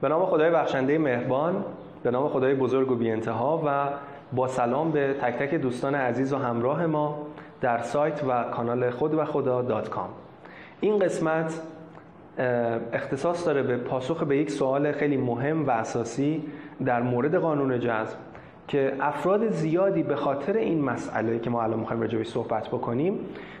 به نام خدای بخشنده مهربان به نام خدای بزرگ و بی انتها و با سلام به تک تک دوستان عزیز و همراه ما در سایت و کانال خود و خدا دات کام. این قسمت اختصاص داره به پاسخ به یک سوال خیلی مهم و اساسی در مورد قانون جذب که افراد زیادی به خاطر این مسئله که ما الان می‌خوایم راجعش صحبت بکنیم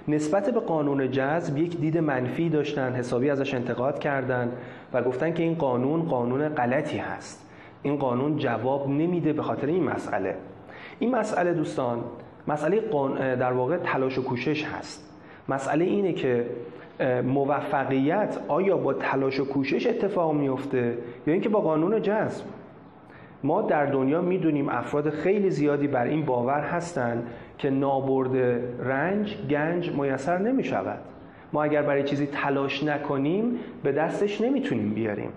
نسبت به قانون جذب یک دید منفی داشتن حسابی ازش انتقاد کردن و گفتن که این قانون قانون غلطی هست. این قانون جواب نمیده به خاطر این مسئله. این مسئله دوستان مسئله در واقع تلاش و کوشش هست. مسئله اینه که موفقیت آیا با تلاش و کوشش اتفاق میفته یا اینکه با قانون جذب؟ ما در دنیا می‌دونیم افراد خیلی زیادی بر این باور هستند که نابرد رنج گنج میسر نمی شود ما اگر برای چیزی تلاش نکنیم به دستش نمی‌تونیم بیاریم.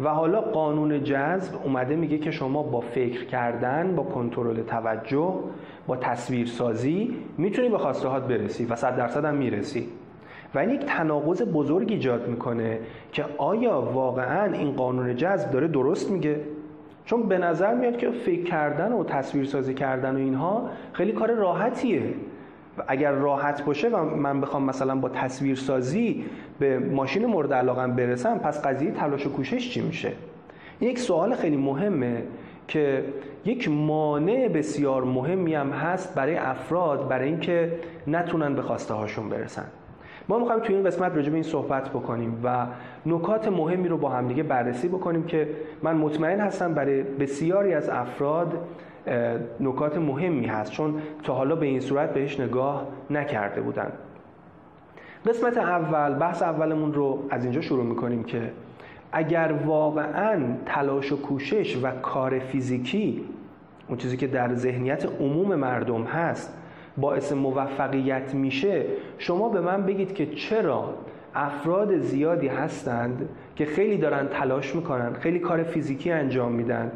و حالا قانون جذب اومده میگه که شما با فکر کردن با کنترل توجه با تصویرسازی می‌تونی به خواسته هات برسی و صد درصد هم می‌رسی. و این یک تناقض بزرگ ایجاد می‌کنه که آیا واقعا این قانون جذب داره درست میگه؟ چون به نظر میاد که فکر کردن و تصویرسازی کردن و اینها خیلی کار راحتیه. و اگر راحت باشه و من بخوام مثلا با تصویرسازی به ماشین مورد علاقم برسم پس قضیه تلاش و کوشش چی میشه؟ یک سوال خیلی مهمه که یک مانع بسیار مهمی هم هست برای افراد برای اینکه نتونن به خواسته هاشون برسن. ما می‌خوایم توی این قسمت راجع به این صحبت بکنیم و نکات مهمی رو با همدیگه بررسی بکنیم که من مطمئن هستم برای بسیاری از افراد نکات مهمی هست چون تا حالا به این صورت بهش نگاه نکرده بودن. قسمت اول بحث اولمون رو از اینجا شروع می‌کنیم که اگر واقعا تلاش و کوشش و کار فیزیکی اون چیزی که در ذهنیت عموم مردم هست باعث موفقیت میشه شما به من بگید که چرا افراد زیادی هستند که خیلی دارن تلاش می‌کنن خیلی کار فیزیکی انجام میدن.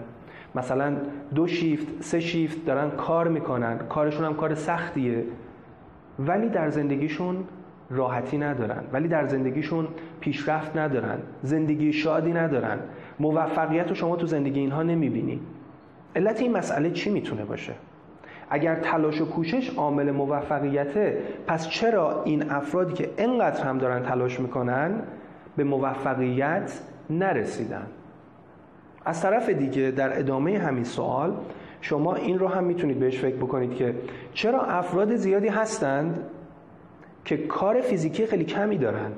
مثلا دو شیفت سه شیفت دارن کار می‌کنن کارشون هم کار سختیه ولی در زندگیشون راحتی ندارن ولی در زندگیشون پیشرفت ندارن زندگی شادی ندارن. موفقیت رو شما تو زندگی اینها نمی‌بینی. علت این مسئله چی می‌تونه باشه؟ اگر تلاش و کوشش عامل موفقیته پس چرا این افرادی که انقدر هم دارن تلاش می‌کنن به موفقیت نرسیدن؟ از طرف دیگه در ادامه همین سوال شما این رو هم می‌تونید بهش فکر بکنید که چرا افراد زیادی هستند که کار فیزیکی خیلی کمی دارن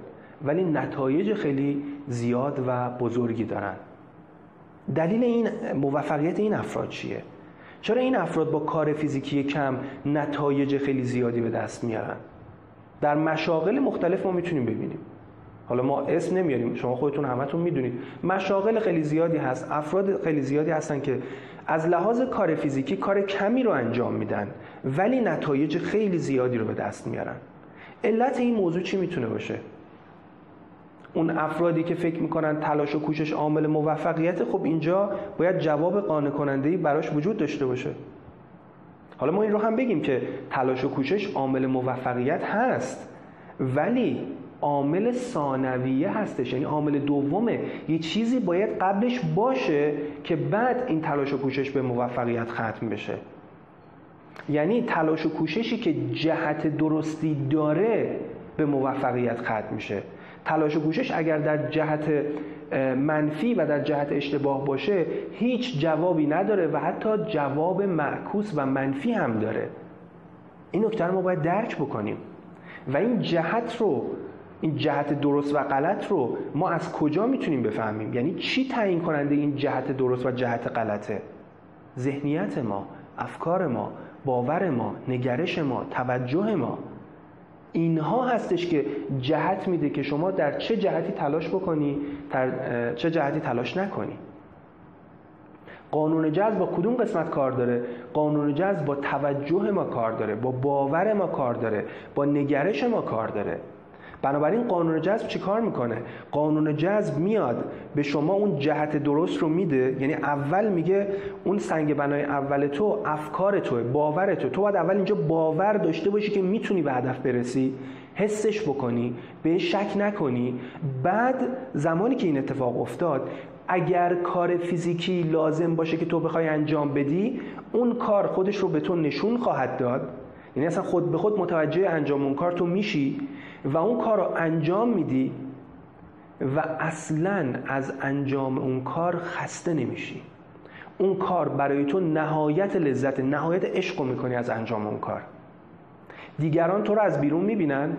ولی نتایج خیلی زیاد و بزرگی دارن؟ دلیل این موفقیت این افراد چیه؟ چرا این افراد با کار فیزیکی کم نتایج خیلی زیادی به دست میارن؟ در مشاغل مختلف ما می‌تونیم ببینیم. حالا ما اسم نمیاریم شما خودتون همتون می‌دونید. مشاغل خیلی زیادی هست افراد خیلی زیادی هستن که از لحاظ کار فیزیکی کار کمی رو انجام میدن ولی نتایج خیلی زیادی رو به دست میارن. علت این موضوع چی می‌تونه باشه؟ اون افرادی که فکر می‌کنن تلاش و کوشش عامل موفقیت خب اینجا باید جواب قانع کننده براش وجود داشته باشه. حالا ما این رو هم بگیم که تلاش و کوشش عامل موفقیت هست ولی عامل ثانویه هستش. یعنی عامل دومه. یه چیزی باید قبلش باشه که بعد این تلاش و کوشش به موفقیت ختم بشه. یعنی تلاش و کوششی که جهت درستی داره به موفقیت ختم میشه. تلاش و کوشش اگر در جهت منفی و در جهت اشتباه باشه هیچ جوابی نداره و حتی جواب معکوس و منفی هم داره. این نکته رو ما باید درک بکنیم. و این جهت رو این جهت درست و غلط رو ما از کجا می‌تونیم بفهمیم؟ یعنی چی تعیین کننده این جهت درست و جهت غلطه؟ ذهنیت ما افکار ما باور ما نگرش ما توجه ما. اینها هستش که جهت میده که شما در چه جهتی تلاش بکنی در چه جهتی تلاش نکنی. قانون جذب با کدوم قسمت کار داره؟ قانون جذب با توجه ما کار داره با باور ما کار داره با نگرش ما کار داره. بنابراین قانون جذب چیکار می‌کنه؟ قانون جذب میاد به شما اون جهت درست رو میده. یعنی اول میگه اون سنگ بنای اول تو افکار توه باور تو. تو باید اول اینجا باور داشته باشی که می‌تونی به هدف برسی. حسش بکنی به شک نکنی. بعد زمانی که این اتفاق افتاد اگر کار فیزیکی لازم باشه که تو بخوای انجام بدی اون کار خودش رو به تو نشون خواهد داد. یعنی اصلا خود به خود متوجه انجام اون کار تو میشی و اون کار رو انجام میدی و اصلا از انجام اون کار خسته نمیشی. اون کار برای تو نهایت لذت نهایت عشق می‌کنی از انجام اون کار. دیگران تو رو از بیرون می‌بینن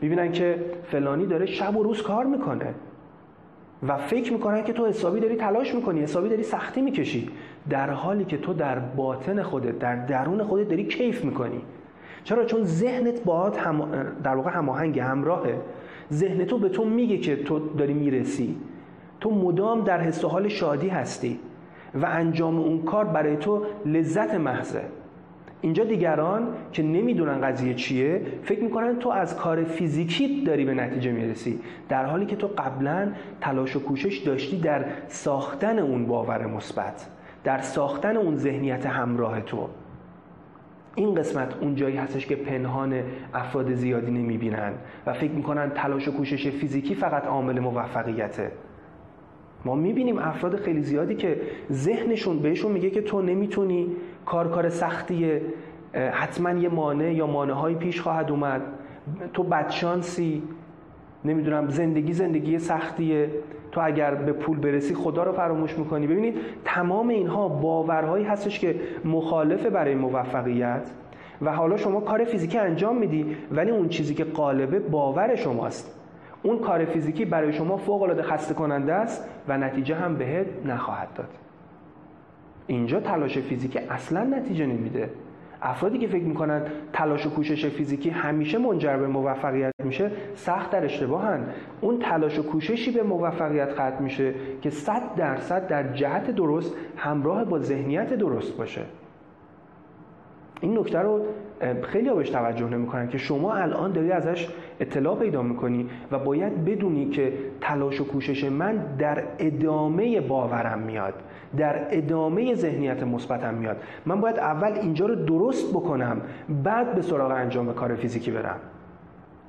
می‌بینن که فلانی داره شب و روز کار می‌کنه و فکر می‌کنن که تو حسابی داری تلاش می‌کنی حسابی داری سختی می‌کشی. در حالی که تو در باطن خودت در درون خودت داری کیف می‌کنی. چرا؟ چون ذهنت باهات هم در واقع هماهنگ همراهه. ذهن تو به تو میگه که تو داری می‌رسی. تو مدام در حس و حال شادی هستی و انجام اون کار برای تو لذت محضه. اینجا دیگران که نمی‌دونن قضیه چیه فکر می‌کنن تو از کار فیزیکی داری به نتیجه می‌رسی. در حالی که تو قبلا تلاش و کوشش داشتی در ساختن اون باور مثبت در ساختن اون ذهنیت همراه تو. این قسمت اون جایی هستش که پنهان افراد زیادی نمی‌بینن و فکر می‌کنن تلاش و کوشش فیزیکی فقط عامل موفقیته. ما می‌بینیم افراد خیلی زیادی که ذهنشون بهشون میگه که تو نمی‌تونی کار کار سختیه حتما یه مانع یا های پیش خواهد اومد. تو بدشانسی نمی‌دونم زندگی زندگی سختیه. تو اگر به پول برسی خدا رو فراموش می‌کنی. ببینید تمام اینها باورهایی هستش که مخالفه برای موفقیت و حالا شما کار فیزیکی انجام میدی ولی اون چیزی که قالبه باور شماست. اون کار فیزیکی برای شما فوق العاده خسته کننده است و نتیجه هم بهت نخواهد داد. اینجا تلاش فیزیکی اصلا نتیجه نمیده. افرادی که فکر می‌کنن تلاش و کوشش فیزیکی همیشه منجر به موفقیت میشه سخت در اشتباهن. اون تلاش و کوششی به موفقیت ختم میشه که صد درصد در جهت درست همراه با ذهنیت درست باشه. این نکته رو خیلی بهش توجه نمی‌کنن که شما الان داری ازش اطلاع پیدا می‌کنی و باید بدونی که تلاش و کوشش من در ادامه باورم میاد در ادامه ذهنیت مثبتم میاد. من باید اول اینجا رو درست بکنم بعد به سراغ انجام کار فیزیکی برم.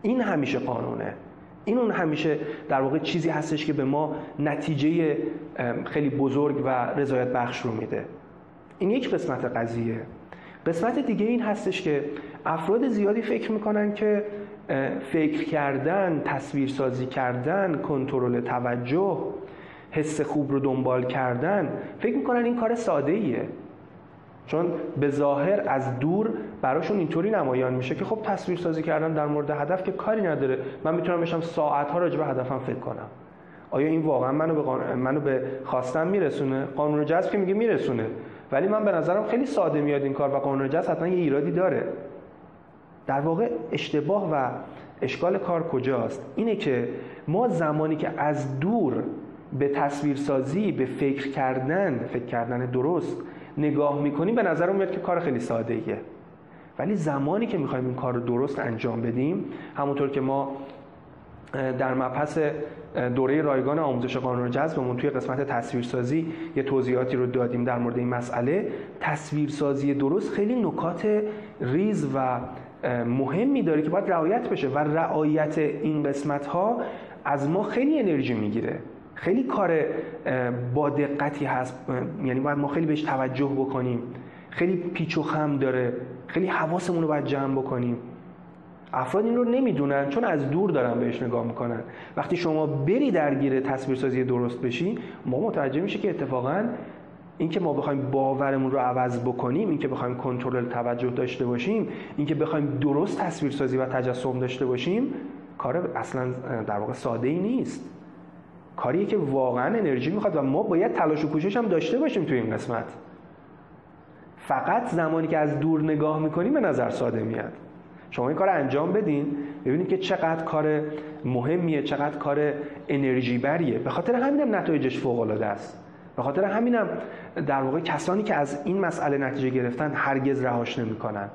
این همیشه قانونه. این اون همیشه در واقع چیزی هستش که به ما نتیجه خیلی بزرگ و رضایت بخش رو میده. این یک قسمت قضیه. قسمت دیگه این هستش که افراد زیادی فکر می‌کنن که فکر کردن تصویرسازی کردن کنترل توجه حس خوب رو دنبال کردن فکر می‌کنن این کار ساده ایه چون به ظاهر از دور براشون اینطوری نمایان میشه که خب تصویر سازی کردن در مورد هدف که کاری نداره. من می‌تونم بشم ساعت ها راجع به هدفم فکر کنم. آیا این واقعا منو به, منو به خواستم میرسونه؟ قانون جذب که میگه میرسونه. ولی من به نظرم خیلی ساده میاد این کار و قانون جذب حتما یه ایرادی داره. در واقع اشتباه و اشکال کار کجاست؟ اینه که ما زمانی که از دور به تصویرسازی به فکر کردن فکر کردن درست نگاه می‌کنیم به نظر میاد که کار خیلی ساده ایه ولی زمانی که می‌خوایم این کار رو درست انجام بدیم همونطور که ما در مبحث دوره رایگان آموزش قانون جذبمون توی قسمت تصویرسازی یه توضیحاتی رو دادیم در مورد این مسئله. تصویرسازی درست خیلی نکات ریز و مهمی داره که باید رعایت بشه و رعایت این قسمت ها از ما خیلی انرژی می‌گیره. خیلی کار با دقتی هست. یعنی باید ما خیلی بهش توجه بکنیم. خیلی پیچ و خم داره. خیلی حواسمون رو باید جمع بکنیم. افراد این رو نمی‌دونن چون از دور دارن بهش نگاه می‌کنن. وقتی شما بری درگیر تصویرسازی درست بشی ما متوجه میشه که اتفاقا اینکه ما بخوایم باورمون رو عوض بکنیم اینکه بخوایم کنترل توجه داشته باشیم اینکه بخوایم درست تصویرسازی و تجسم داشته باشیم کار اصلا در واقع ساده ای نیست. کاریه که واقعا انرژی می‌خواد و ما باید تلاش و کوشش هم داشته باشیم توی این قسمت. فقط زمانی که از دور نگاه می‌کنیم به نظر ساده میاد. شما این کار انجام بدین ببینید که چقدر کار مهمیه چقدر کار انرژی بریه. به خاطر همینم نتایجش فوق العاده است. به خاطر همینم در واقع کسانی که از این مسئله نتیجه گرفتن هرگز رهاش نمی‌کنن.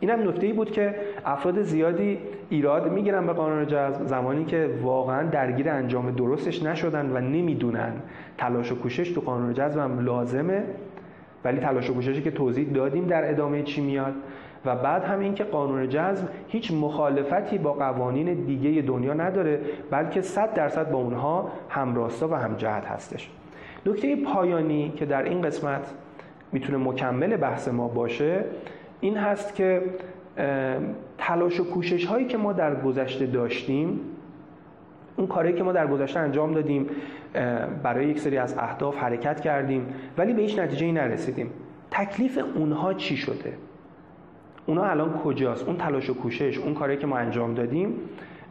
این هم نکته ای بود که افراد زیادی ایراد می‌گیرن به قانون جذب زمانی که واقعا درگیر انجام درستش نشدن و نمی‌دونن. تلاش و کوشش تو قانون جذب هم لازمه ولی تلاش و کوششی که توضیح دادیم در ادامه چی میاد. و بعد هم این که قانون جذب هیچ مخالفتی با قوانین دیگه دنیا نداره بلکه 100 درصد با اونها همراستا و همجهت هستش. نکته پایانی که در این قسمت می‌تونه مکمل بحث ما باشه این هست که تلاش و کوشش هایی که ما در گذشته داشتیم اون کاری که ما در گذشته انجام دادیم برای یک سری از اهداف حرکت کردیم ولی به هیچ نتیجه نرسیدیم. تکلیف اونها چی شده؟ اونا الان کجاست؟ اون تلاش و کوشش اون کاری که ما انجام دادیم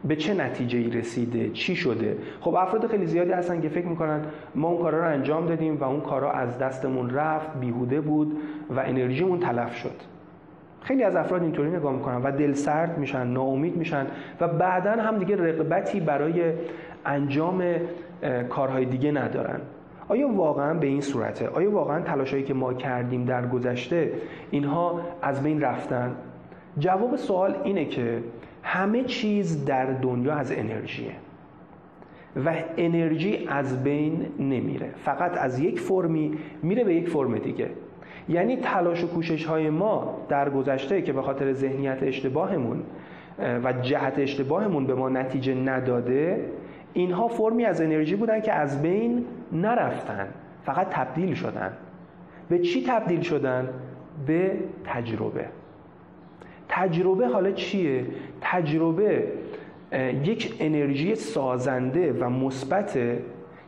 به چه نتیجه ای رسیده؟ چی شده؟ خب افراد خیلی زیادی هستن که فکر می‌کنن ما اون کارا رو انجام دادیم و اون کارا از دستمون رفت بیهوده بود و انرژیمون تلف شد. خیلی از افراد اینطوری نگاه می‌کنن و دل سرد میشن ناامید میشن و بعدا هم دیگه رقبتی برای انجام کارهای دیگه ندارن. آیا واقعا به این صورته؟ آیا واقعا تلاشایی که ما کردیم در گذشته اینها از بین رفتن؟ جواب سوال اینه که همه چیز در دنیا از انرژیه و انرژی از بین نمیره. فقط از یک فرمی میره به یک فرم دیگه. یعنی تلاش و کوشش های ما در گذشته که به خاطر ذهنیت اشتباهمون و جهت اشتباهمون به ما نتیجه نداده اینها فرمی از انرژی بودن که از بین نرفتن فقط تبدیل شدن به چی تبدیل شدن؟ به تجربه تجربه حالا چیه؟ تجربه یک انرژی سازنده و مثبته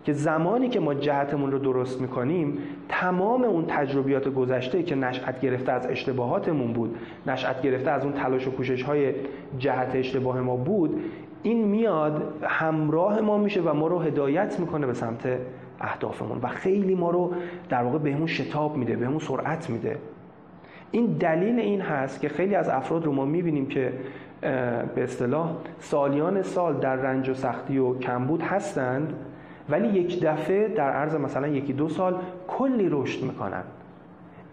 که زمانی که ما جهتمون رو درست می‌کنیم تمام اون تجربیات گذشته که نشأت گرفته از اشتباهاتمون بود نشأت گرفته از اون تلاش و کوشش های جهت اشتباه ما بود این میاد همراه ما میشه و ما رو هدایت می‌کنه به سمت اهدافمون و خیلی ما رو در واقع بهمون شتاب میده بهمون سرعت میده. این دلیل این هست که خیلی از افراد رو ما می‌بینیم که به اصطلاح سالیان سال در رنج و سختی و کمبود هستند ولی یک دفعه در عرض مثلا یکی دو سال کلی رشد می‌کنن.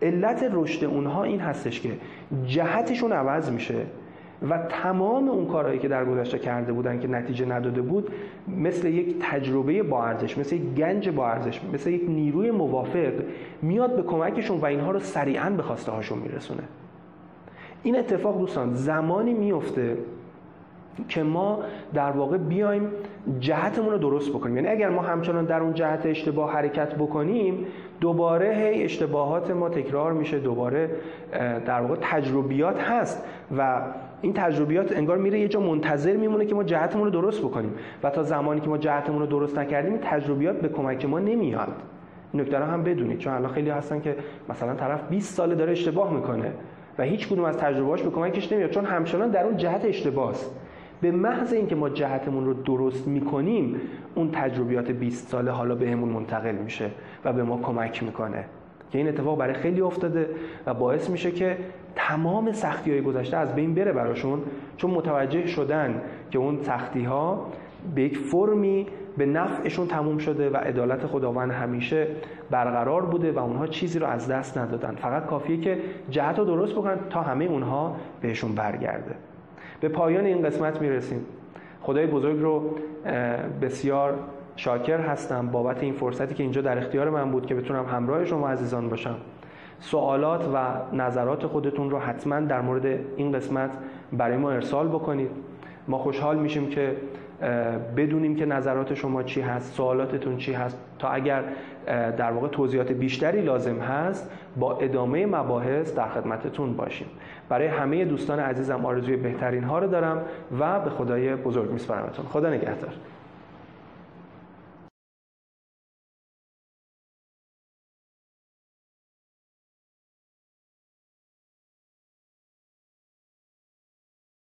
علت رشد اونها این هستش که جهتشون عوض میشه. و تمام اون کارهایی که در گذشته کرده بودن که نتیجه نداده بود مثل یک تجربه با ارزش مثل یک گنج با ارزش مثل یک نیروی موافق میاد به کمکشون و اینها رو سریعا به خواسته هاشون میرسونه. این اتفاق دوستان زمانی میفته که ما در واقع بیایم جهتمون رو درست بکنیم. یعنی اگر ما همچنان در اون جهت اشتباه حرکت بکنیم دوباره هی اشتباهات ما تکرار میشه دوباره در واقع تجربیات هست و این تجربیات انگار میره یه جا منتظر میمونه که ما جهتمون رو درست بکنیم. و تا زمانی که ما جهتمون رو درست نکردیم این تجربیات به کمک ما نمیاد. نکته هم بدونید. چون الان خیلی هستن که مثلا طرف 20 ساله داره اشتباه می‌کنه و هیچ کدوم از تجربهاش به کمکش نمیاد. چون همچنان در اون جهت اشتباهه به محض اینکه ما جهتمون رو درست می‌کنیم اون تجربیات 20 ساله حالا بهمون منتقل میشه و به ما کمک می‌کنه. که این اتفاق برای خیلی افتاده و باعث میشه که تمام سختی های گذشته از بین بره براشون چون متوجه شدن که اون سختی ها به یک فرمی به نفعشون تموم شده و عدالت خداوند همیشه برقرار بوده و اونها چیزی رو از دست ندادن. فقط کافیه که جهت رو درست بکنن تا همه اونها بهشون برگرده. به پایان این قسمت می‌رسیم. خدای بزرگ رو بسیار شاکر هستم بابت این فرصتی که اینجا در اختیار من بود که بتونم همراه شما عزیزان باشم. سوالات و نظرات خودتون رو حتما در مورد این قسمت برای ما ارسال بکنید. ما خوشحال میشیم که بدونیم که نظرات شما چی هست سوالاتتون چی هست. تا اگر در واقع توضیحات بیشتری لازم هست با ادامه مباحث در خدمتتون باشیم. برای همه دوستان عزیزم آرزوی بهترین ها رو دارم و به خدای بزرگ میسپارمتون. خدا نگهدار.